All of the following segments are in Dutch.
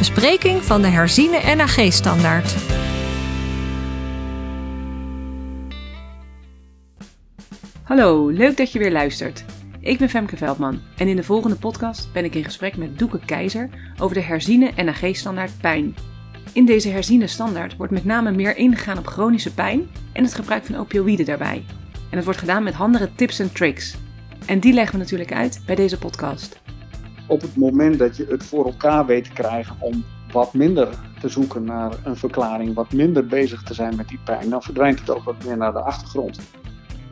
Bespreking van de herziene NAG-standaard. Hallo, leuk dat je weer luistert. Ik ben Femke Veldman en in de volgende podcast ben ik in gesprek met Doeke Keizer over de herziene NAG-standaard pijn. In deze herziene standaard wordt met name meer ingegaan op chronische pijn en het gebruik van opioïden daarbij. En het wordt gedaan met handige tips en tricks. En die leggen we natuurlijk uit bij deze podcast. Op het moment dat je het voor elkaar weet te krijgen om wat minder te zoeken naar een verklaring, wat minder bezig te zijn met die pijn, dan verdwijnt het ook wat meer naar de achtergrond.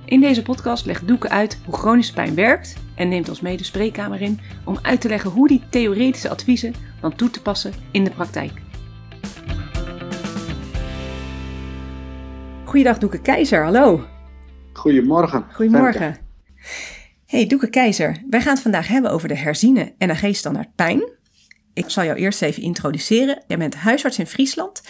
In deze podcast legt Doeke uit hoe chronische pijn werkt en neemt ons mee de spreekkamer in om uit te leggen hoe die theoretische adviezen dan toe te passen in de praktijk. Goeiedag Doeke Keizer, hallo. Goedemorgen. Goedemorgen. Hey Doeke Keizer, wij gaan het vandaag hebben over de herziene NAG-standaard pijn. Ik zal jou eerst even introduceren. Jij bent huisarts in Friesland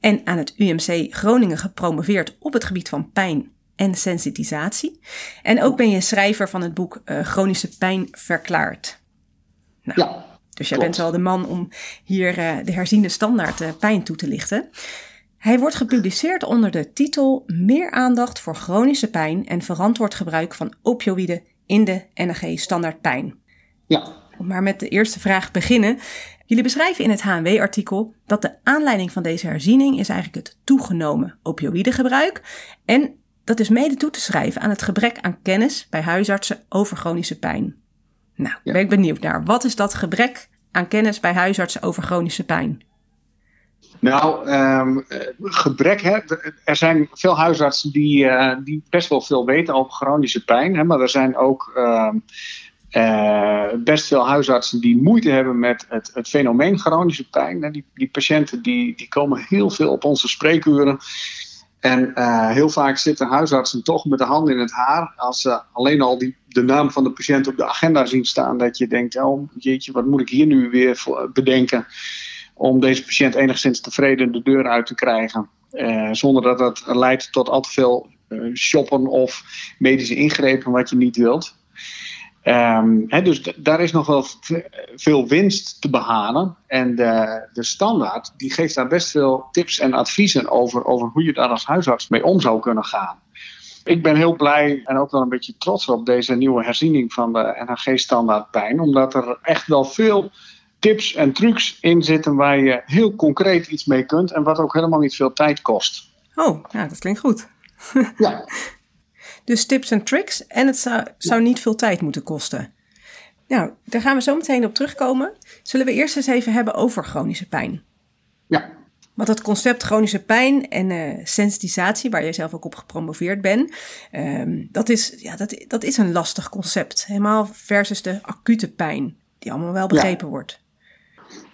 en aan het UMC Groningen gepromoveerd op het gebied van pijn en sensitisatie. En ook ben je schrijver van het boek uh, Chronische Pijn Verklaard. Nou, ja, dus jij bent wel de man om hier uh, de herziene standaard uh, pijn toe te lichten. Hij wordt gepubliceerd onder de titel Meer aandacht voor chronische pijn en verantwoord gebruik van opioïden in de NAG standaard pijn. Ja. Om maar met de eerste vraag beginnen. Jullie beschrijven in het HNW-artikel dat de aanleiding van deze herziening is eigenlijk het toegenomen opioïdengebruik. En dat is mede toe te schrijven aan het gebrek aan kennis bij huisartsen over chronische pijn. Nou, ben ik benieuwd naar. Wat is dat gebrek aan kennis bij huisartsen over chronische pijn? Nou, um, gebrek. Hè? Er zijn veel huisartsen die, uh, die best wel veel weten over chronische pijn. Hè? Maar er zijn ook uh, uh, best veel huisartsen die moeite hebben met het, het fenomeen chronische pijn. Die, die patiënten die, die komen heel veel op onze spreekuren. En heel vaak zitten huisartsen toch met de hand in het haar. Als ze alleen al die, de naam van de patiënt op de agenda zien staan. Dat je denkt, oh jeetje, wat moet ik hier nu weer voor bedenken om deze patiënt enigszins tevreden de deur uit te krijgen. Uh, zonder dat dat leidt tot al te veel uh, shoppen of medische ingrepen wat je niet wilt. Hè, dus daar is nog wel veel winst te behalen. En de, de, standaard die geeft daar best veel tips en adviezen over, over hoe je daar als huisarts mee om zou kunnen gaan. Ik ben heel blij en ook wel een beetje trots op deze nieuwe herziening van de NHG-standaard pijn. Omdat er echt wel veel tips en trucs in zitten waar je heel concreet iets mee kunt en wat ook helemaal niet veel tijd kost. Oh, ja, dat klinkt goed. ja. Dus tips en tricks en het zou, zou niet veel tijd moeten kosten. Nou, daar gaan we zo meteen op terugkomen. Zullen we eerst eens even hebben over chronische pijn? Ja. Want het concept chronische pijn en uh, sensitisatie, waar jij zelf ook op gepromoveerd bent, um, dat, is, ja, dat, dat is een lastig concept. Helemaal versus de acute pijn, die allemaal wel begrepen ja. wordt.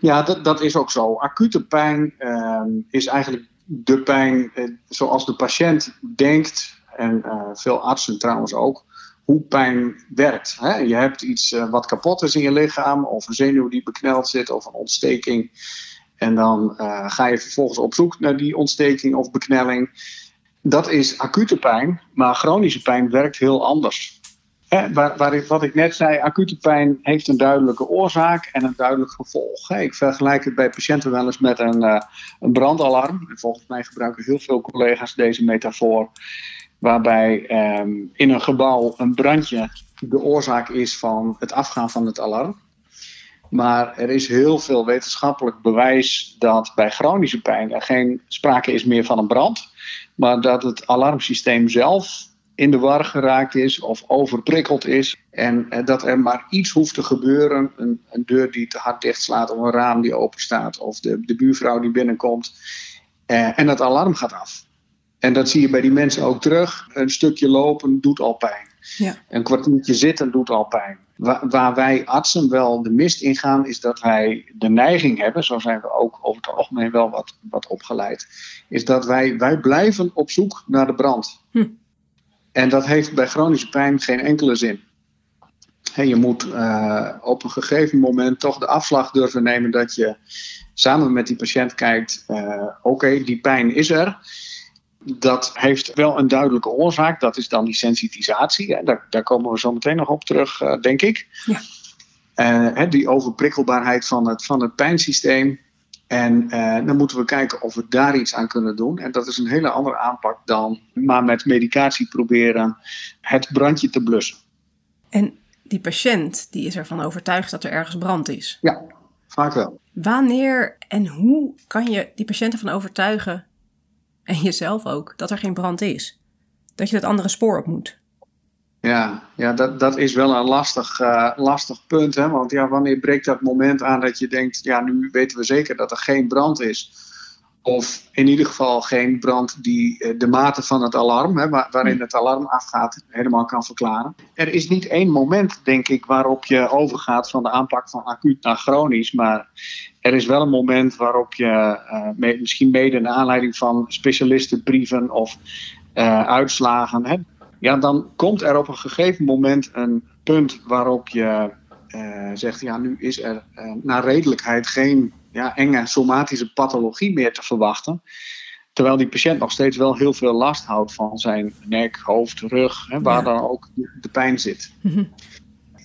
Ja, dat, dat is ook zo. Acute pijn uh, is eigenlijk de pijn uh, zoals de patiënt denkt, en uh, veel artsen trouwens ook, hoe pijn werkt. Hè? Je hebt iets uh, wat kapot is in je lichaam, of een zenuw die bekneld zit, of een ontsteking. En dan ga je vervolgens op zoek naar die ontsteking of beknelling. Dat is acute pijn, maar chronische pijn werkt heel anders. Waar, ik, wat ik net zei, acute pijn heeft een duidelijke oorzaak en een duidelijk gevolg. Ik vergelijk het bij patiënten wel eens met een, uh, een brandalarm. En volgens mij gebruiken heel veel collega's deze metafoor. Waarbij um, in een gebouw een brandje de oorzaak is van het afgaan van het alarm. Maar er is heel veel wetenschappelijk bewijs dat bij chronische pijn er geen sprake is meer van een brand. Maar dat het alarmsysteem zelf in de war geraakt is of overprikkeld is. En eh, dat er maar iets hoeft te gebeuren. Een, een, deur die te hard dichtslaat of een raam die open staat of de, de buurvrouw die binnenkomt. Eh, en het alarm gaat af. En dat zie je bij die mensen ook terug. Een stukje lopen doet al pijn. Ja. Een kwartiertje zitten doet al pijn. Waar, waar, wij artsen wel de mist in gaan, is dat wij de neiging hebben, zo zijn we ook over het algemeen wel wat, wat opgeleid, is dat wij, wij blijven op zoek naar de brand. Hm. En dat heeft bij chronische pijn geen enkele zin. je moet uh, op een gegeven moment toch de afslag durven nemen dat je samen met die patiënt kijkt: uh, oké, okay, die pijn is er. Dat heeft wel een duidelijke oorzaak, dat is dan die sensitisatie. En daar, daar komen we zo meteen nog op terug, uh, denk ik. Ja. die overprikkelbaarheid van het, van het pijnsysteem. En eh, dan moeten we kijken of we daar iets aan kunnen doen. En dat is een hele andere aanpak dan maar met medicatie proberen het brandje te blussen. En die patiënt die is ervan overtuigd dat er ergens brand is. Ja, vaak wel. Wanneer en hoe kan je die patiënt ervan overtuigen, en jezelf ook, dat er geen brand is? Dat je dat andere spoor op moet? Ja, ja dat, dat is wel een lastig, uh, lastig punt. Hè? Want ja, wanneer breekt dat moment aan dat je denkt, ja, nu weten we zeker dat er geen brand is. Of in ieder geval geen brand die eh, de mate van het alarm, hè, waarin het alarm afgaat, helemaal kan verklaren. Er is niet één moment, denk ik, waarop je overgaat van de aanpak van acuut naar chronisch. Maar er is wel een moment waarop je uh, misschien mede naar aanleiding van specialistenbrieven of uitslagen. Hè, ja, dan komt er op een gegeven moment een punt waarop je uh, zegt: ja, nu is er naar redelijkheid geen ja, enge somatische pathologie meer te verwachten. Terwijl die patiënt nog steeds wel heel veel last houdt van zijn nek, hoofd, rug, hè, waar dan ook de pijn zit. Mhm.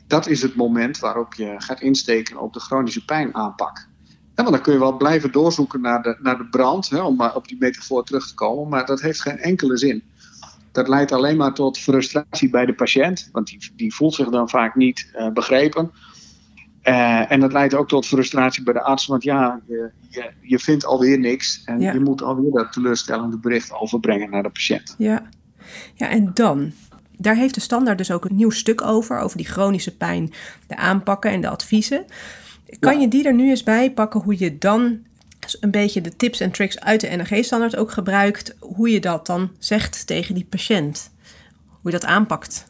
Dat is het moment waarop je gaat insteken op de chronische pijnaanpak. Ja, want dan kun je wel blijven doorzoeken naar de, naar de brand, hè, om maar op die metafoor terug te komen, maar dat heeft geen enkele zin. Dat leidt alleen maar tot frustratie bij de patiënt, want die, die voelt zich dan vaak niet uh, begrepen uh, en dat leidt ook tot frustratie bij de arts, want ja, je, je, je vindt alweer niks en je moet alweer dat teleurstellende bericht overbrengen naar de patiënt. Ja. ja, en dan? Daar heeft de standaard dus ook een nieuw stuk over, over die chronische pijn, de aanpakken en de adviezen. Kan je die er nu eens bij pakken hoe je dan een beetje de tips en tricks uit de NRG-standaard ook gebruikt, hoe je dat dan zegt tegen die patiënt? Hoe je dat aanpakt?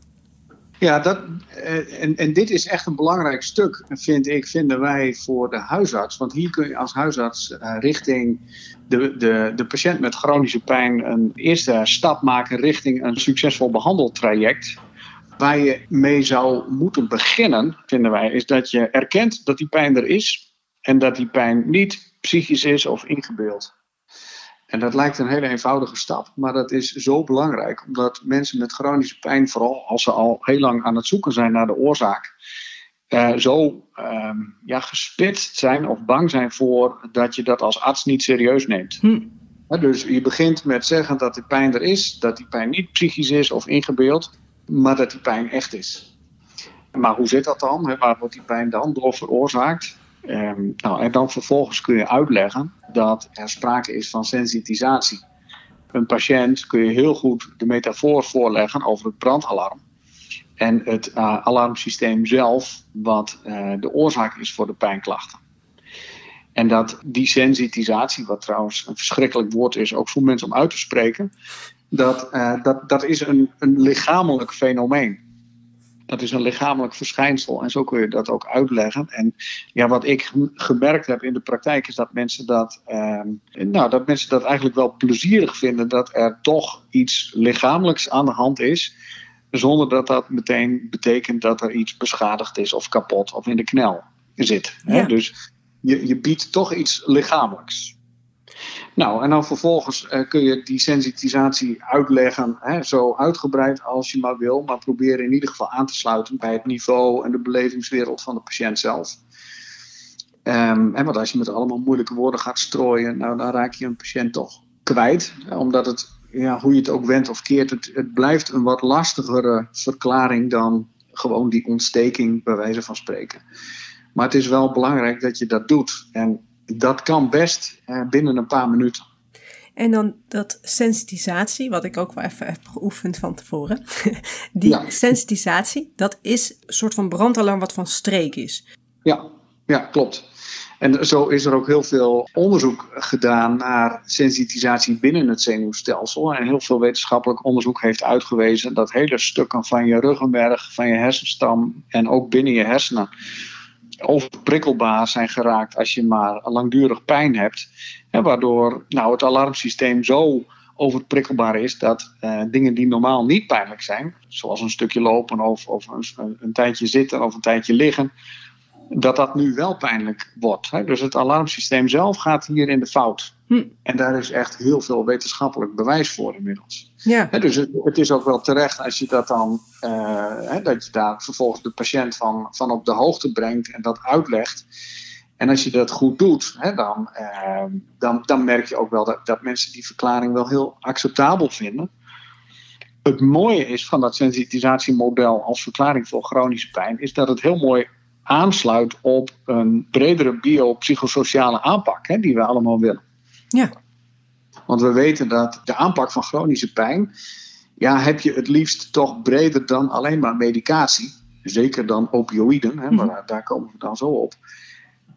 Ja, dat, eh, en, en dit is echt een belangrijk stuk, vind ik, vinden wij voor de huisarts. Want hier kun je als huisarts uh, richting de, de, de patiënt met chronische pijn een eerste stap maken richting een succesvol behandeltraject. Waar je mee zou moeten beginnen, vinden wij, is dat je erkent dat die pijn er is en dat die pijn niet psychisch is of ingebeeld. En dat lijkt een hele eenvoudige stap, maar dat is zo belangrijk, omdat mensen met chronische pijn, vooral als ze al heel lang aan het zoeken zijn naar de oorzaak, uh, zo uh, ja, gespitst zijn of bang zijn voor dat je dat als arts niet serieus neemt. Hm. dus je begint met zeggen dat die pijn er is, dat die pijn niet psychisch is of ingebeeld, maar dat die pijn echt is. Maar hoe zit dat dan? Waar wordt die pijn dan door veroorzaakt? Um, nou, en dan vervolgens kun je uitleggen dat er sprake is van sensitisatie. Een patiënt kun je heel goed de metafoor voorleggen over het brandalarm. En het uh, alarmsysteem zelf, wat uh, de oorzaak is voor de pijnklachten. En dat die sensitisatie, wat trouwens een verschrikkelijk woord is, ook voor mensen om uit te spreken, dat, uh, dat, dat is een, een lichamelijk fenomeen. Dat is een lichamelijk verschijnsel en zo kun je dat ook uitleggen. En ja, wat ik gemerkt heb in de praktijk is dat mensen dat, eh, nou, dat mensen dat eigenlijk wel plezierig vinden dat er toch iets lichamelijks aan de hand is. Zonder dat dat meteen betekent dat er iets beschadigd is of kapot of in de knel zit. Ja. Dus je, je biedt toch iets lichamelijks. Nou, en dan vervolgens uh, kun je die sensitisatie uitleggen, hè, zo uitgebreid als je maar wil, maar probeer in ieder geval aan te sluiten bij het niveau en de belevingswereld van de patiënt zelf. Um, want als je met allemaal moeilijke woorden gaat strooien, nou, dan raak je een patiënt toch kwijt. Omdat het, ja, hoe je het ook wendt of keert, het, het blijft een wat lastigere verklaring dan gewoon die ontsteking, bij wijze van spreken. Maar het is wel belangrijk dat je dat doet. En dat kan best eh, binnen een paar minuten. En dan dat sensitisatie, wat ik ook wel even heb geoefend van tevoren. Die sensitisatie, dat is een soort van brandalarm wat van streek is. Ja, ja, klopt. En zo is er ook heel veel onderzoek gedaan naar sensitisatie binnen het zenuwstelsel. En heel veel wetenschappelijk onderzoek heeft uitgewezen dat hele stukken van je ruggenmerg, van je hersenstam en ook binnen je hersenen overprikkelbaar zijn geraakt als je maar langdurig pijn hebt. Hè, waardoor nou, het alarmsysteem zo overprikkelbaar is dat uh, dingen die normaal niet pijnlijk zijn, zoals een stukje lopen of, of een, een, tijdje zitten of een tijdje liggen, dat dat nu wel pijnlijk wordt. Hè. Dus het alarmsysteem zelf gaat hier in de fout. Hm. En daar is echt heel veel wetenschappelijk bewijs voor inmiddels. Ja. dus het, het, is ook wel terecht als je dat dan, uh, dat je daar vervolgens de patiënt van, van op de hoogte brengt en dat uitlegt. En als je dat goed doet, dan, ehm, dan, dan merk je ook wel dat, dat mensen die verklaring wel heel acceptabel vinden. Het mooie is van dat sensitisatiemodel als verklaring voor chronische pijn, is dat het heel mooi aansluit op een bredere biopsychosociale aanpak die we allemaal willen. Ja. Want we weten dat de aanpak van chronische pijn, ja, heb je het liefst toch breder dan alleen maar medicatie. Zeker dan opioïden, hè, maar daar, daar komen we dan zo op.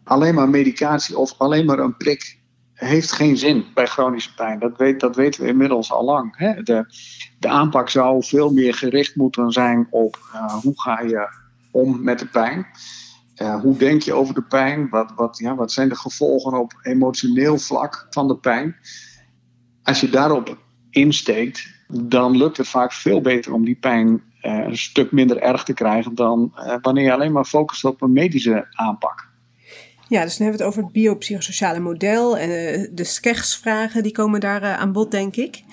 Alleen maar medicatie of alleen maar een prik heeft geen zin bij chronische pijn. Dat, weet, dat weten we inmiddels al lang. Hè. De, de aanpak zou veel meer gericht moeten zijn op uh, hoe ga je om met de pijn. Uh, hoe denk je over de pijn? Wat, wat, ja, wat zijn de gevolgen op emotioneel vlak van de pijn? Als je daarop insteekt, dan lukt het vaak veel beter om die pijn uh, een stuk minder erg te krijgen dan uh, wanneer je alleen maar focust op een medische aanpak. Ja, dus dan hebben we het over het biopsychosociale model en de SKEGS-vragen die komen daar aan bod, denk ik.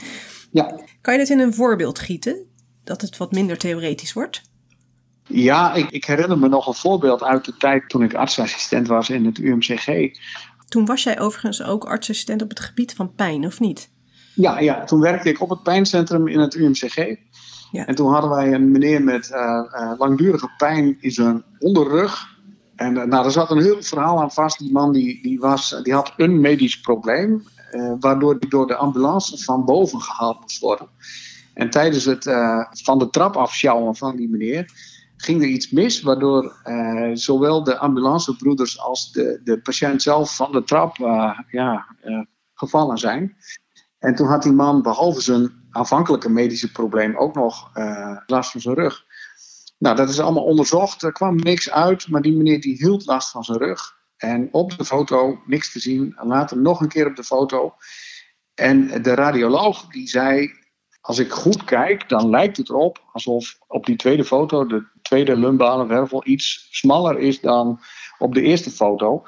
Ja. Kan je dit in een voorbeeld gieten, dat het wat minder theoretisch wordt? Ja, ik, ik, herinner me nog een voorbeeld uit de tijd toen ik artsassistent was in het UMCG. Toen was jij overigens ook artsassistent op het gebied van pijn, of niet? Ja, ja toen werkte ik op het pijncentrum in het UMCG. Ja. En toen hadden wij een meneer met uh, uh, langdurige pijn in zijn onderrug. En uh, nou, er zat een heel verhaal aan vast. Die man die, die, was, die had een medisch probleem, waardoor hij door de ambulance van boven gehaald moest worden. En tijdens het van de trap afsjouwen van die meneer ging er iets mis, waardoor uh, zowel de ambulancebroeders als de, de patiënt zelf van de trap uh, ja, uh, gevallen zijn. En toen had die man, behalve zijn aanvankelijke medische probleem, ook nog last van zijn rug. Nou, dat is allemaal onderzocht, er kwam niks uit, maar die meneer die hield last van zijn rug. En op de foto, niks te zien, later nog een keer op de foto. En de radioloog die zei, als ik goed kijk, dan lijkt het erop alsof op die tweede foto de tweede lumbale wervel iets smaller is dan op de eerste foto.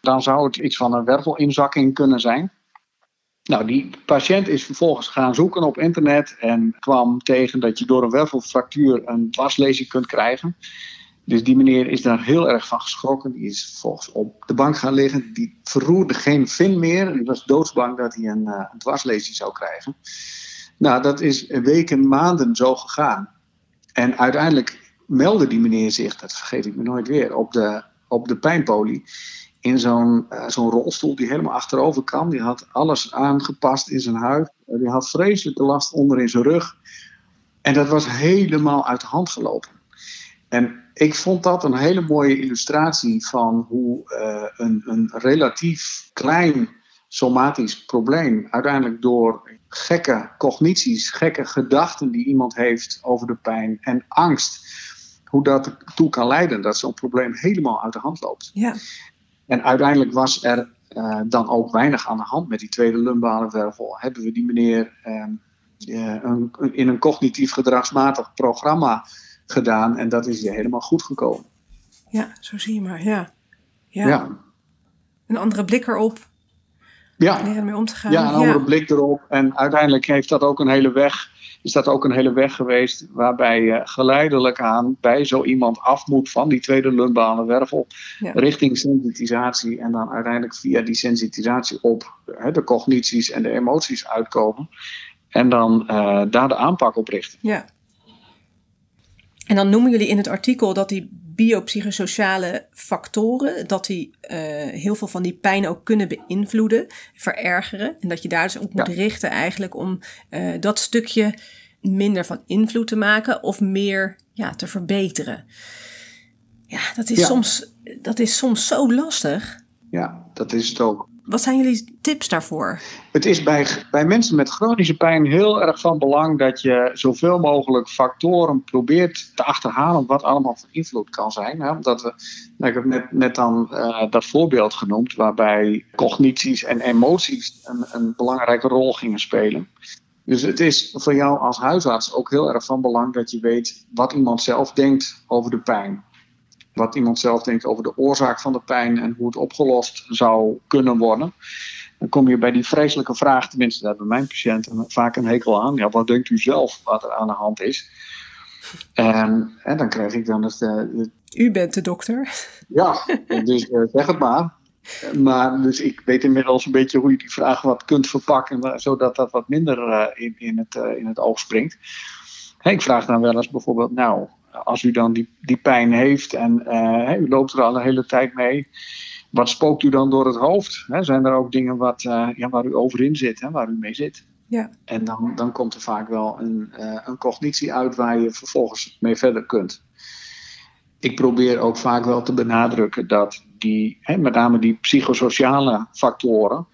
Dan zou het iets van een wervelinzakking kunnen zijn. Nou, die patiënt is vervolgens gaan zoeken op internet en kwam tegen dat je door een wervelfractuur een dwarslezing kunt krijgen. Dus die meneer is daar heel erg van geschrokken. Die is vervolgens op de bank gaan liggen. Die verroerde geen vin meer. Die was doodsbang dat hij een, uh, dwarslezing zou krijgen. Nou, dat is weken, maanden zo gegaan. En uiteindelijk meldde die meneer zich, dat vergeet ik me nooit weer, op de, op de pijnpolie. In zo'n uh, zo'n rolstoel die helemaal achterover kan. Die had alles aangepast in zijn huid. Die had vreselijke last onder in zijn rug. En dat was helemaal uit de hand gelopen. En ik vond dat een hele mooie illustratie van hoe uh, een, een relatief klein somatisch probleem uiteindelijk door gekke cognities, gekke gedachten die iemand heeft over de pijn en angst, hoe dat ertoe kan leiden dat zo'n probleem helemaal uit de hand loopt. Ja. En uiteindelijk was er uh, dan ook weinig aan de hand met die tweede lumbale wervel. Hebben we die meneer uh, uh, een, in een cognitief gedragsmatig programma gedaan en dat is je helemaal goed gekomen. Ja, zo zie je maar, ja. Ja. ja. Een andere blik erop. Ja, leren om te gaan. ja een andere blik erop. En uiteindelijk heeft dat ook een hele weg, is dat ook een hele weg geweest waarbij je geleidelijk aan bij zo iemand af moet van die tweede lumbale wervel Ja. richting sensitisatie en dan uiteindelijk via die sensitisatie op hè, de cognities en de emoties uitkomen. En dan eh, daar de aanpak op richten. Ja. En dan noemen jullie in het artikel dat die biopsychosociale factoren, dat die uh, heel veel van die pijn ook kunnen beïnvloeden, verergeren. En dat je daar dus op moet Ja. richten eigenlijk om uh, dat stukje minder van invloed te maken of meer ja, te verbeteren. Ja, dat is, Ja. Soms, dat is soms zo lastig. Ja, dat is het ook. Wat zijn jullie tips daarvoor? Het is bij, bij mensen met chronische pijn heel erg van belang dat je zoveel mogelijk factoren probeert te achterhalen wat allemaal van invloed kan zijn. Hè? Omdat we, nou, ik heb net, net dan uh, dat voorbeeld genoemd waarbij cognities en emoties een, een belangrijke rol gingen spelen. Dus het is voor jou als huisarts ook heel erg van belang dat je weet wat iemand zelf denkt over de pijn. Wat iemand zelf denkt over de oorzaak van de pijn en hoe het opgelost zou kunnen worden. Dan kom je bij die vreselijke vraag, tenminste daar hebben mijn patiënten vaak een hekel aan. Ja, wat denkt u zelf wat er aan de hand is? En, en dan krijg ik dan het, uh, het U bent de dokter. ja, dus uh, zeg het maar. Maar dus ik weet inmiddels een beetje hoe je die vraag wat kunt verpakken, zodat dat wat minder in, in, het, in het oog springt. ik vraag dan wel eens bijvoorbeeld, nou, als u dan die, die pijn heeft en u loopt er al een hele tijd mee, wat spookt u dan door het hoofd? zijn er ook dingen wat, ja, waar u over in zit, hè, waar u mee zit? Ja. En dan, dan komt er vaak wel een, uh, een cognitie uit waar je vervolgens mee verder kunt. Ik probeer ook vaak wel te benadrukken dat die, hè, met name die psychosociale factoren,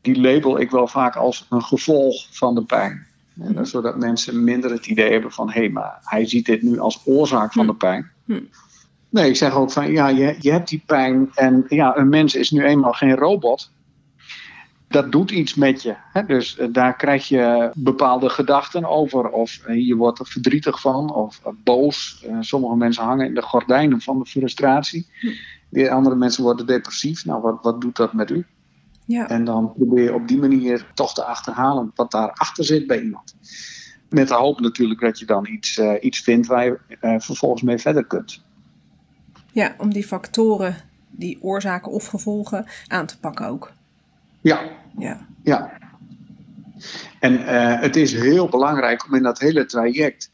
die label ik wel vaak als een gevolg van de pijn. Mhm. Zodat mensen minder het idee hebben van hé, hey, maar hij ziet dit nu als oorzaak van de pijn. Mhm. Nee, ik zeg ook van ja, je, je hebt die pijn en ja, een mens is nu eenmaal geen robot dat doet iets met je. Hè? Dus eh, daar krijg je bepaalde gedachten over. Of uh, je wordt er verdrietig van of uh, boos. sommige mensen hangen in de gordijnen van de frustratie. Hm. andere mensen worden depressief. Nou, wat, wat doet dat met u? Ja. En dan probeer je op die manier toch te achterhalen wat daarachter zit bij iemand. Met de hoop natuurlijk dat je dan iets, iets vindt waar je vervolgens mee verder kunt. Ja, om die factoren, die oorzaken of gevolgen aan te pakken ook. Ja. Ja. ja. En uh, het is heel belangrijk om in dat hele traject,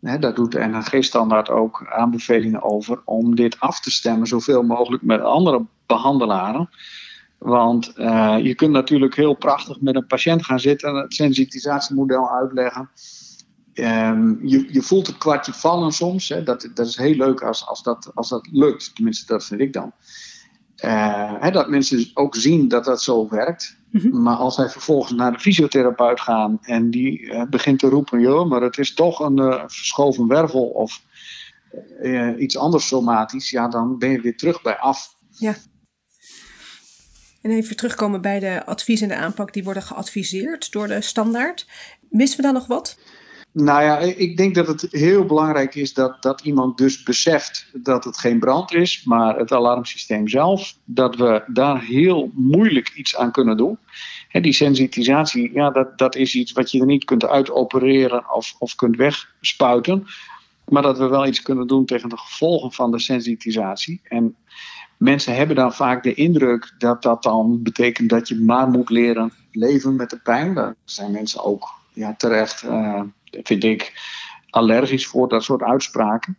hè, daar doet de NHG-standaard ook aanbevelingen over, om dit af te stemmen zoveel mogelijk met andere behandelaren. Want uh, je kunt natuurlijk heel prachtig met een patiënt gaan zitten en het sensitisatiemodel uitleggen. Um, je, je, voelt het kwartje vallen soms. Hè. Dat, dat is heel leuk als, als, dat, als dat lukt. Tenminste, dat vind ik dan. Uh, dat mensen ook zien dat dat zo werkt. Mhm. Maar als zij vervolgens naar de fysiotherapeut gaan en die uh, begint te roepen: joh, maar het is toch een uh, verschoven wervel of iets anders somatisch, ja, dan ben je weer terug bij af. Ja. En even terugkomen bij de advies en de aanpak die worden geadviseerd door de standaard. Missen we dan nog wat? Nou ja, ik denk dat het heel belangrijk is dat, dat iemand dus beseft dat het geen brand is, maar het alarmsysteem zelf, dat we daar heel moeilijk iets aan kunnen doen. die sensitisatie, ja, dat, dat is iets wat je er niet kunt uitopereren of, of kunt wegspuiten. Maar dat we wel iets kunnen doen tegen de gevolgen van de sensitisatie. En mensen hebben dan vaak de indruk dat dat dan betekent dat je maar moet leren leven met de pijn. Daar zijn mensen ook ja, terecht. Uh, vind ik, allergisch voor dat soort uitspraken.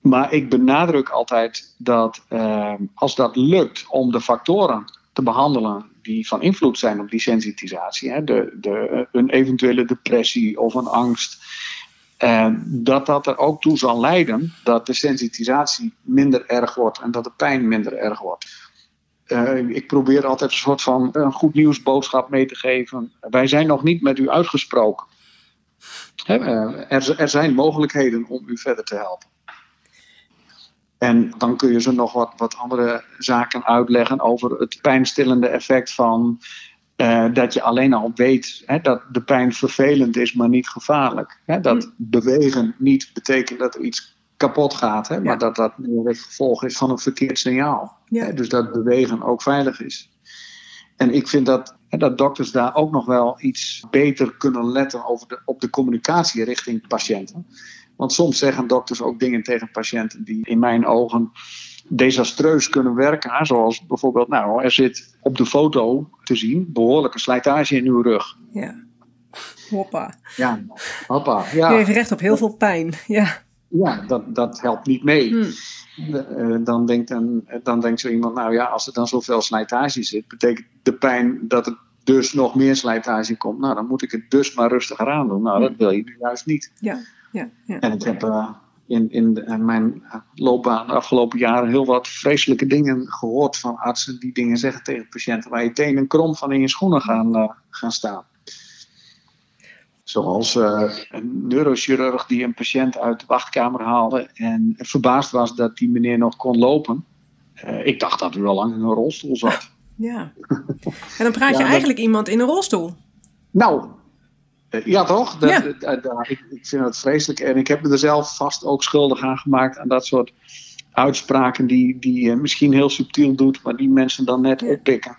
Maar ik benadruk altijd dat uh, als dat lukt om de factoren te behandelen die van invloed zijn op die sensitisatie, hè, de, de, een eventuele depressie of een angst, uh, dat dat er ook toe zal leiden dat de sensitisatie minder erg wordt en dat de pijn minder erg wordt. Uh, ik probeer altijd een soort van een goed nieuwsboodschap mee te geven. Wij zijn nog niet met u uitgesproken. Eh, er, er zijn mogelijkheden om u verder te helpen. En dan kun je ze nog wat, wat andere zaken uitleggen over het pijnstillende effect van uh, dat je alleen al weet hè, dat de pijn vervelend is, maar niet gevaarlijk. Hè, dat mm. bewegen niet betekent dat er iets kapot gaat, hè, maar dat dat het gevolg is van een verkeerd signaal. Ja. Hè, dus dat bewegen ook veilig is. En ik vind dat dat dokters daar ook nog wel iets beter kunnen letten over de, op de communicatie richting patiënten. Want soms zeggen dokters ook dingen tegen patiënten die in mijn ogen desastreus kunnen werken. Zoals bijvoorbeeld, nou, er zit op de foto te zien behoorlijke slijtage in uw rug. Ja. Hoppa. Ja, hoppa. Ja. Je heeft recht op heel veel pijn. Ja, ja dat, dat helpt niet mee. Hmm. Uh, dan, denkt een, dan denkt zo iemand, nou ja, als er dan zoveel slijtage zit, betekent de pijn dat er dus nog meer slijtage komt. Nou, dan moet ik het dus maar rustiger aan doen. Nou, dat wil je nu juist niet. Ja, ja, ja. En ik heb uh, in, in, de, in, mijn loopbaan de afgelopen jaren heel wat vreselijke dingen gehoord van artsen die dingen zeggen tegen patiënten waar je tenen krom van in je schoenen gaan, uh, gaan staan. Zoals uh, een neurochirurg die een patiënt uit de wachtkamer haalde en verbaasd was dat die meneer nog kon lopen. ik dacht dat hij al lang in een rolstoel zat. Ja. En dan praat je eigenlijk iemand in een rolstoel. Nou, eh, ja toch? Dat, ja. Eh, ik, ik, vind het vreselijk. En ik heb me er zelf vast ook schuldig aan gemaakt aan dat soort uitspraken die, die je misschien heel subtiel doet, maar die mensen dan net oppikken.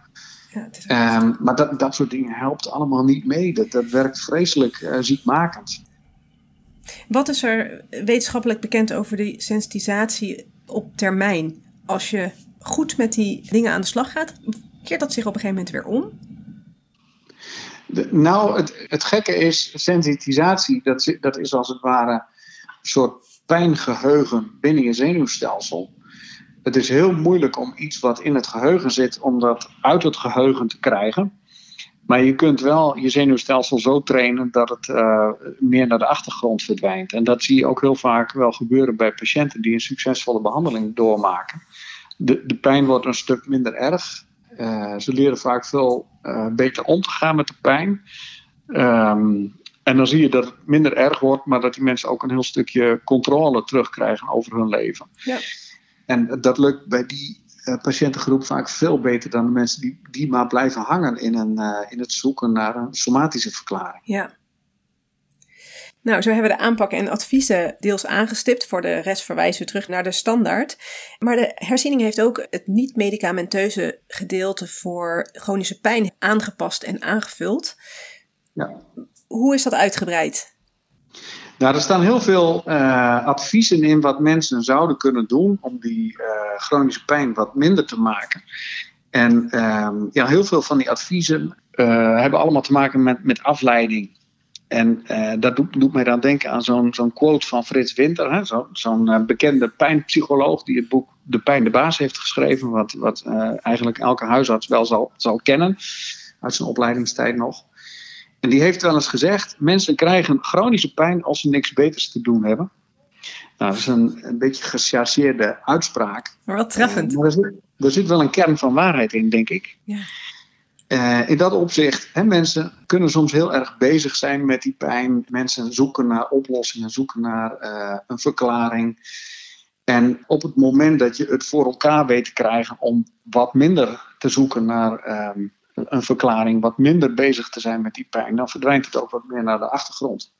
Ja, um, maar dat, dat soort dingen helpt allemaal niet mee. Dat, dat werkt vreselijk uh, ziekmakend. Wat is er wetenschappelijk bekend over die sensitisatie op termijn? Als je goed met die dingen aan de slag gaat, keert dat zich op een gegeven moment weer om? Nou, het, het gekke is, sensitisatie, dat, dat is als het ware een soort pijngeheugen binnen je zenuwstelsel. Het is heel moeilijk om iets wat in het geheugen zit, om dat uit het geheugen te krijgen. Maar je kunt wel je zenuwstelsel zo trainen dat het uh, meer naar de achtergrond verdwijnt. En dat zie je ook heel vaak wel gebeuren bij patiënten die een succesvolle behandeling doormaken. De, de pijn wordt een stuk minder erg. Uh, ze leren vaak veel uh, beter om te gaan met de pijn. Um, en dan zie je dat het minder erg wordt, maar dat die mensen ook een heel stukje controle terugkrijgen over hun leven. Ja. En dat lukt bij die uh, patiëntengroep vaak veel beter dan de mensen die, die maar blijven hangen in, een, in het zoeken naar een somatische verklaring. Ja. Nou, zo hebben we de aanpak en adviezen deels aangestipt. Voor de rest verwijzen we terug naar de standaard. Maar de herziening heeft ook het niet-medicamenteuze gedeelte voor chronische pijn aangepast en aangevuld. Ja. Hoe is dat uitgebreid? Nou, er staan heel veel uh, adviezen in wat mensen zouden kunnen doen om die uh, chronische pijn wat minder te maken. En uh, ja, heel veel van die adviezen uh, hebben allemaal te maken met, met afleiding. En dat doet, doet, mij dan denken aan zo'n zo'n quote van Frits Winter, zo'n bekende pijnpsycholoog die het boek De Pijn de Baas heeft geschreven, wat, wat eigenlijk elke huisarts wel zal, zal kennen uit zijn opleidingstijd nog. En die heeft wel eens gezegd: mensen krijgen chronische pijn als ze niks beters te doen hebben. Nou, dat is een, een beetje gechargeerde uitspraak. Maar wat treffend. Maar er, zit, er, zit, wel een kern van waarheid in, denk ik. Ja. Uh, in dat opzicht, hè, mensen kunnen soms heel erg bezig zijn met die pijn. Mensen zoeken naar oplossingen, zoeken naar uh, een verklaring. En op het moment dat je het voor elkaar weet te krijgen om wat minder te zoeken naar um, een verklaring wat minder bezig te zijn met die pijn, dan verdwijnt het ook wat meer naar de achtergrond.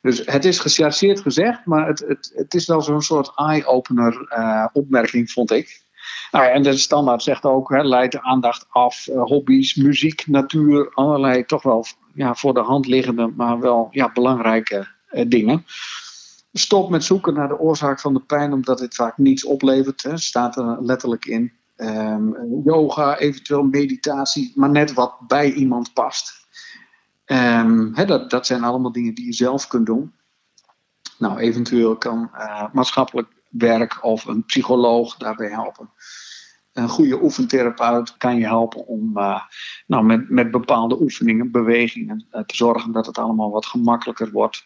Dus het is gechargeerd gezegd, maar het, het, het is wel zo'n soort eye-opener uh, opmerking, vond ik. Nou ja, en de standaard zegt ook, hè, leid de aandacht af, uh, hobby's, muziek, natuur, allerlei toch wel ja, voor de hand liggende, maar wel ja, belangrijke uh, dingen. Stop met zoeken naar de oorzaak van de pijn, omdat dit vaak niets oplevert. Hè, staat er letterlijk in. Um, yoga, eventueel meditatie, maar net wat bij iemand past. Um, dat, dat zijn allemaal dingen die je zelf kunt doen. Nou, eventueel kan uh, maatschappelijk werk of een psycholoog daarbij helpen. Een goede oefentherapeut kan je helpen om uh, nou, met, met bepaalde oefeningen, bewegingen, uh, te zorgen dat het allemaal wat gemakkelijker wordt.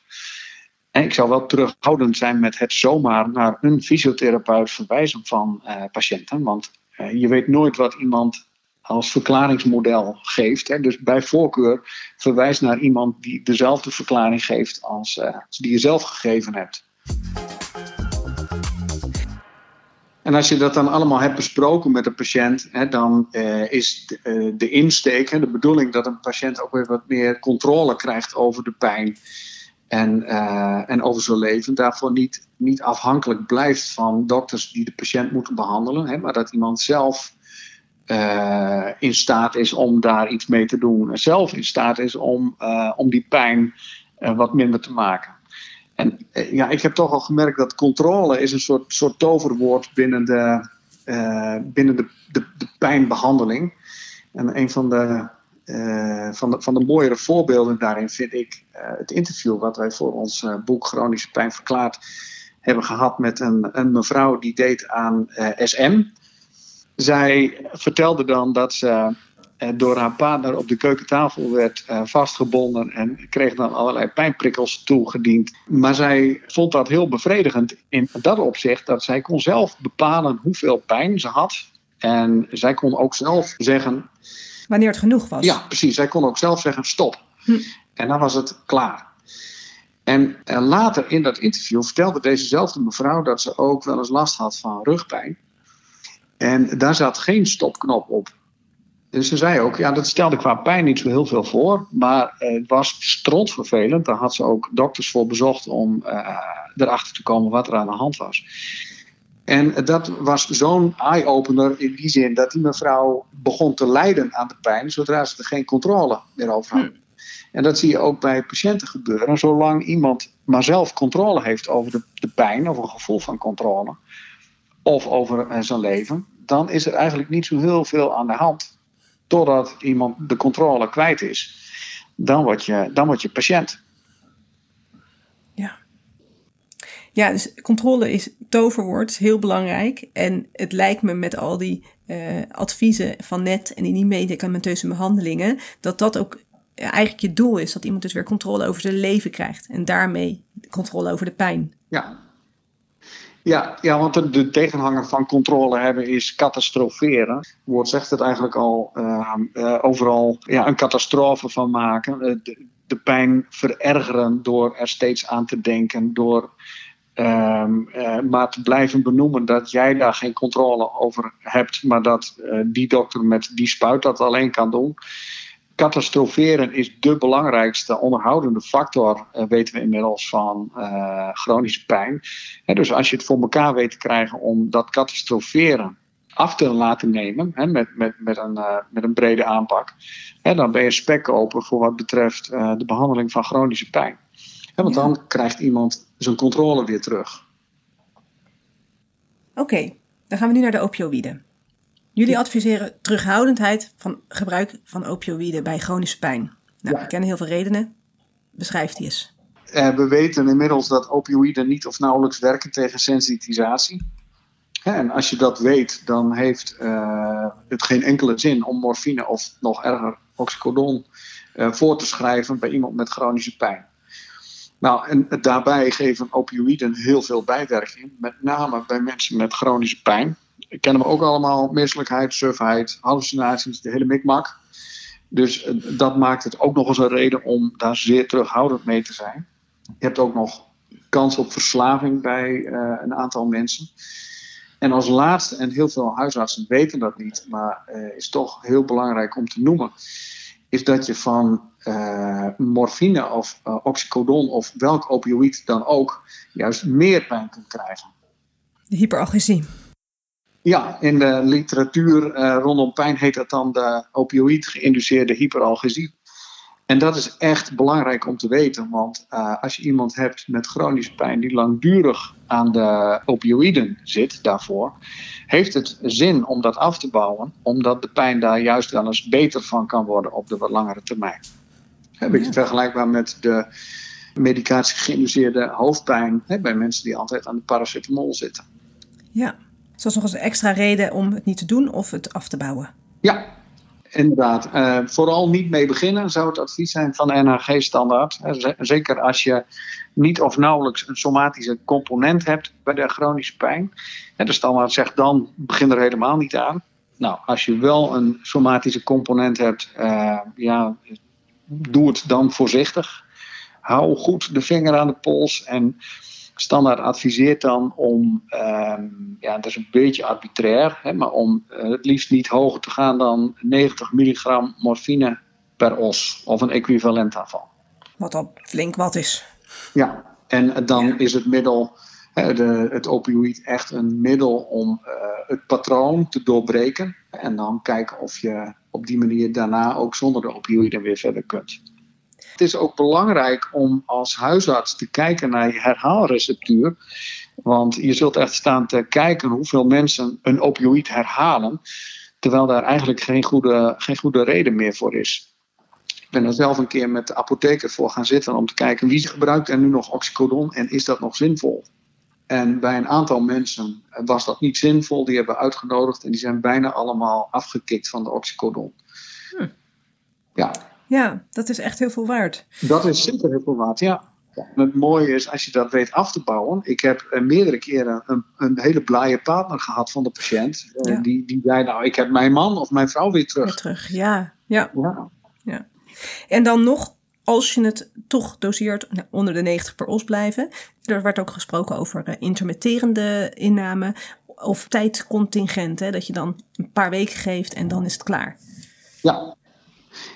En ik zou wel terughoudend zijn met het zomaar naar een fysiotherapeut verwijzen van patiënten. Want je weet nooit wat iemand als verklaringsmodel geeft. Hè. Dus bij voorkeur verwijs naar iemand die dezelfde verklaring geeft als, als die je zelf gegeven hebt. En als je dat dan allemaal hebt besproken met de patiënt, hè, dan uh, is de, de insteek, de bedoeling dat een patiënt ook weer wat meer controle krijgt over de pijn en, uh, en over zijn leven. Daarvoor niet, niet afhankelijk blijft van dokters die de patiënt moeten behandelen, hè, maar dat iemand zelf uh, in staat is om daar iets mee te doen. En zelf in staat is om, uh, om die pijn wat minder te maken. En ja, ik heb toch al gemerkt dat controle is een soort, soort toverwoord binnen de, binnen de, de, de pijnbehandeling. En een van de uh, van, de, van de mooiere voorbeelden daarin vind ik het interview wat wij voor ons boek Chronische Pijn Verklaard hebben gehad met een, een mevrouw die deed aan SM. Zij vertelde dan dat ze door haar partner op de keukentafel werd vastgebonden en kreeg dan allerlei pijnprikkels toegediend. Maar zij vond dat heel bevredigend in dat opzicht dat zij kon zelf bepalen hoeveel pijn ze had. En zij kon ook zelf zeggen Wanneer het genoeg was. Ja, precies. Zij kon ook zelf zeggen stop. Hm. En dan was het klaar. En, en later in dat interview vertelde dezezelfde mevrouw dat ze ook wel eens last had van rugpijn. En daar zat geen stopknop op. Dus ze zei ook, ja, dat stelde qua pijn niet zo heel veel voor. Maar het was strontvervelend. Daar had ze ook dokters voor bezocht om uh, erachter te komen wat er aan de hand was. En dat was zo'n eye-opener in die zin dat die mevrouw begon te lijden aan de pijn zodra ze er geen controle meer over had. Hm. En dat zie je ook bij patiënten gebeuren. Zolang iemand maar zelf controle heeft over de, de pijn, of een gevoel van controle, of over uh, zijn leven, dan is er eigenlijk niet zo heel veel aan de hand. Totdat iemand de controle kwijt is. Dan word je, dan word je patiënt. Ja. Ja, dus controle is toverwoord, heel belangrijk. En het lijkt me met al die uh, adviezen van net en in die medicamenteuze behandelingen, dat dat ook eigenlijk je doel is. Dat iemand dus weer controle over zijn leven krijgt. En daarmee controle over de pijn. Ja, ja, ja want de, tegenhanger van controle hebben is catastroferen. Het woord zegt het eigenlijk al. Uh, uh, overal ja, een catastrofe van maken. De, de, pijn verergeren door er steeds aan te denken. Door um, uh, maar te blijven benoemen dat jij daar geen controle over hebt. Maar dat die dokter met die spuit dat alleen kan doen catastroferen is de belangrijkste onderhoudende factor, uh, weten we inmiddels, van uh, chronische pijn. dus als je het voor elkaar weet te krijgen om dat catastroferen af te laten nemen, met, met, met, een, uh, met een brede aanpak, dan ben je spek open voor wat betreft de behandeling van chronische pijn. want dan krijgt iemand zijn controle weer terug. Oké, dan gaan we nu naar de opioïden. Jullie adviseren terughoudendheid van gebruik van opioïden bij chronische pijn. Nou, we kennen heel veel redenen. Beschrijf die eens. Uh, we weten inmiddels dat opioïden niet of nauwelijks werken tegen sensitisatie. En als je dat weet, dan heeft uh, het geen enkele zin om morfine of nog erger oxycodon uh, voor te schrijven bij iemand met chronische pijn. Nou, en daarbij geven opioïden heel veel bijwerkingen, met name bij mensen met chronische pijn kennen we ook allemaal misselijkheid, sufheid, hallucinaties, de hele mikmak. Dus eh, dat maakt het ook nog eens een reden om daar zeer terughoudend mee te zijn. Je hebt ook nog kans op verslaving bij uh, een aantal mensen. En als laatste, en heel veel huisartsen weten dat niet, maar uh, is toch heel belangrijk om te noemen, is dat je van morfine of oxycodon of welk opioïd dan ook juist meer pijn kunt krijgen. De hyperalgesie. Ja, in de literatuur uh, rondom pijn heet dat dan de opioïd geïnduceerde hyperalgesie. En dat is echt belangrijk om te weten, want uh, als je iemand hebt met chronische pijn die langdurig aan de opioïden zit daarvoor, heeft het zin om dat af te bouwen, omdat de pijn daar juist wel eens beter van kan worden op de wat langere termijn. Een beetje vergelijkbaar met de medicatie geïnduceerde hoofdpijn hè, bij mensen die altijd aan de paracetamol zitten. Ja, is nog eens een extra reden om het niet te doen of het af te bouwen. Ja, inderdaad. Uh, vooral niet mee beginnen zou het advies zijn van de NHG-standaard. Zeker als je niet of nauwelijks een somatische component hebt bij de chronische pijn. De standaard zegt dan, begin er helemaal niet aan. Nou, als je wel een somatische component hebt, uh, ja, doe het dan voorzichtig. Hou goed de vinger aan de pols en Standaard adviseert dan om, um, ja, dat is een beetje arbitrair, hè, maar om uh, het liefst niet hoger te gaan dan 90 milligram morfine per os of een equivalent daarvan. Wat al flink wat is. Ja, en dan is het middel, de, het opioïd, echt een middel om uh, het patroon te doorbreken. En dan kijken of je op die manier daarna ook zonder de opioïden weer verder kunt. Het is ook belangrijk om als huisarts te kijken naar je herhaalreceptuur. Want je zult echt staan te kijken hoeveel mensen een opioïd herhalen. Terwijl daar eigenlijk geen goede, geen goede reden meer voor is. Ik ben er zelf een keer met de apotheker voor gaan zitten om te kijken wie gebruikt er nu nog oxycodon en is dat nog zinvol. En bij een aantal mensen was dat niet zinvol. Die hebben uitgenodigd en die zijn bijna allemaal afgekikt van de oxycodon. Hm. Ja, ja, dat is echt heel veel waard. Dat is zeker heel veel waard, ja. het mooie is, als je dat weet af te bouwen. Ik heb uh, meerdere keren een, een, hele blije partner gehad van de patiënt. Uh, die, die zei, nou, ik heb mijn man of mijn vrouw weer terug. Weer terug, ja. Ja. ja. ja. En dan nog, als je het toch doseert, nou, onder de 90 per os blijven. Er werd ook gesproken over uh, intermitterende inname of tijdcontingent. Hè, dat je dan een paar weken geeft en dan is het klaar. Ja,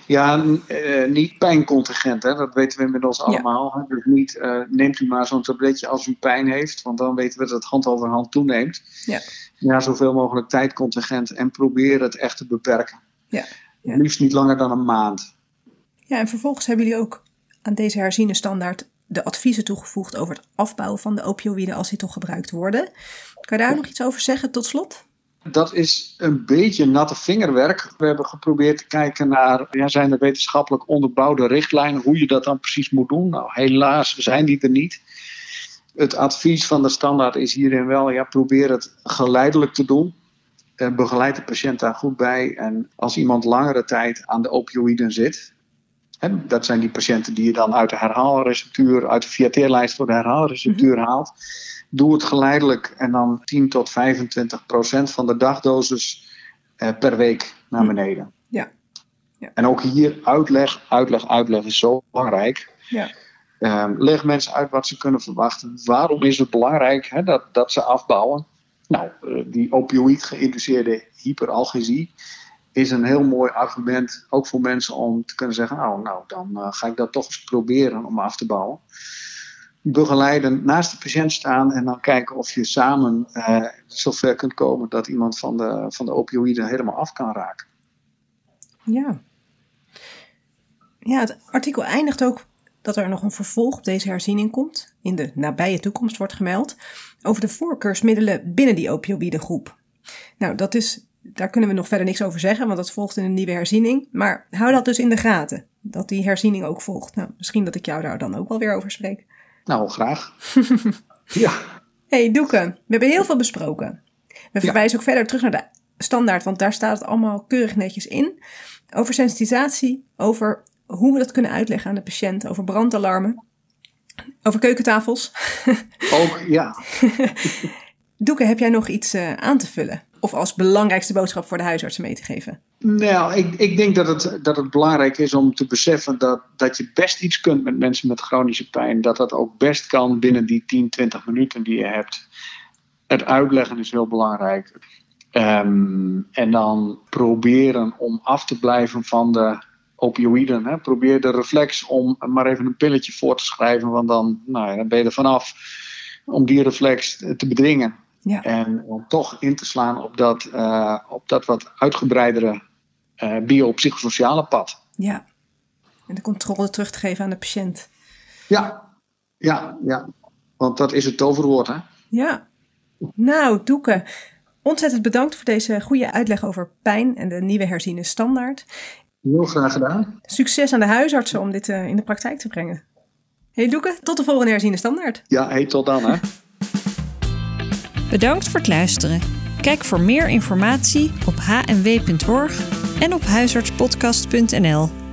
ja, uh, niet pijncontingent, hè? dat weten we inmiddels allemaal. Dus niet, uh, neemt u maar zo'n tabletje als u pijn heeft, want dan weten we dat het hand over hand toeneemt. Ja, ja zoveel mogelijk tijdcontingent en probeer het echt te beperken. Ja. ja. Liefst niet langer dan een maand. Ja, en vervolgens hebben jullie ook aan deze herziene standaard de adviezen toegevoegd over het afbouwen van de opioïden als die toch gebruikt worden. Kan je daar nog iets over zeggen tot slot? Dat is een beetje natte vingerwerk. We hebben geprobeerd te kijken naar, ja, zijn er wetenschappelijk onderbouwde richtlijnen hoe je dat dan precies moet doen? Nou, helaas zijn die er niet. Het advies van de standaard is hierin wel, ja, probeer het geleidelijk te doen. Eh, begeleid de patiënt daar goed bij. En als iemand langere tijd aan de opioïden zit, hè, dat zijn die patiënten die je dan uit de herhaalreceptuur, uit de VAT-lijst voor de herhaalreceptuur mhm. haalt Doe het geleidelijk en dan 10 tot 25 procent van de dagdosis eh, per week naar hm. beneden. Ja. ja. En ook hier uitleg, uitleg, uitleg is zo belangrijk. Ja. Um, leg mensen uit wat ze kunnen verwachten. Waarom is het belangrijk hè, dat, dat ze afbouwen? Nou, uh, die opioïd-geïnduceerde hyperalgesie is een heel mooi argument, ook voor mensen om te kunnen zeggen: Nou, nou dan uh, ga ik dat toch eens proberen om af te bouwen begeleiden, naast de patiënt staan en dan kijken of je samen uh, zover kunt komen dat iemand van de, van de opioïden helemaal af kan raken. Ja. Ja, het artikel eindigt ook dat er nog een vervolg op deze herziening komt. In de nabije toekomst wordt gemeld. Over de voorkeursmiddelen binnen die opioïdegroep. Nou, dat is, daar kunnen we nog verder niks over zeggen, want dat volgt in een nieuwe herziening. Maar hou dat dus in de gaten, dat die herziening ook volgt. Nou, misschien dat ik jou daar dan ook wel weer over spreek. Nou, graag. ja. Hey Doeke, we hebben heel veel besproken. We verwijzen ook verder terug naar de standaard, want daar staat het allemaal keurig netjes in. Over sensitisatie, over hoe we dat kunnen uitleggen aan de patiënt, over brandalarmen, over keukentafels. Ook, ja. Doeke, heb jij nog iets uh, aan te vullen? Of als belangrijkste boodschap voor de huisartsen mee te geven? Nou, ik, ik denk dat het, dat het belangrijk is om te beseffen dat, dat je best iets kunt met mensen met chronische pijn. Dat dat ook best kan binnen die 10, 20 minuten die je hebt. Het uitleggen is heel belangrijk. Um, en dan proberen om af te blijven van de opioïden. Hè. Probeer de reflex om maar even een pilletje voor te schrijven, want dan, nou ja, dan ben je er vanaf. Om die reflex te bedwingen. Ja. En om toch in te slaan op dat, uh, op dat wat uitgebreidere uh, biopsychosociale pad. Ja, en de controle terug te geven aan de patiënt. Ja, ja, ja. Want dat is het toverwoord, hè? Ja. Nou, Doeke, ontzettend bedankt voor deze goede uitleg over pijn en de nieuwe herziene standaard. Heel graag gedaan. Succes aan de huisartsen om dit uh, in de praktijk te brengen. Hey Doeke, tot de volgende herziene standaard. Ja, hey, tot dan hè. Bedankt voor het luisteren. Kijk voor meer informatie op hnw.org en op huisartspodcast.nl.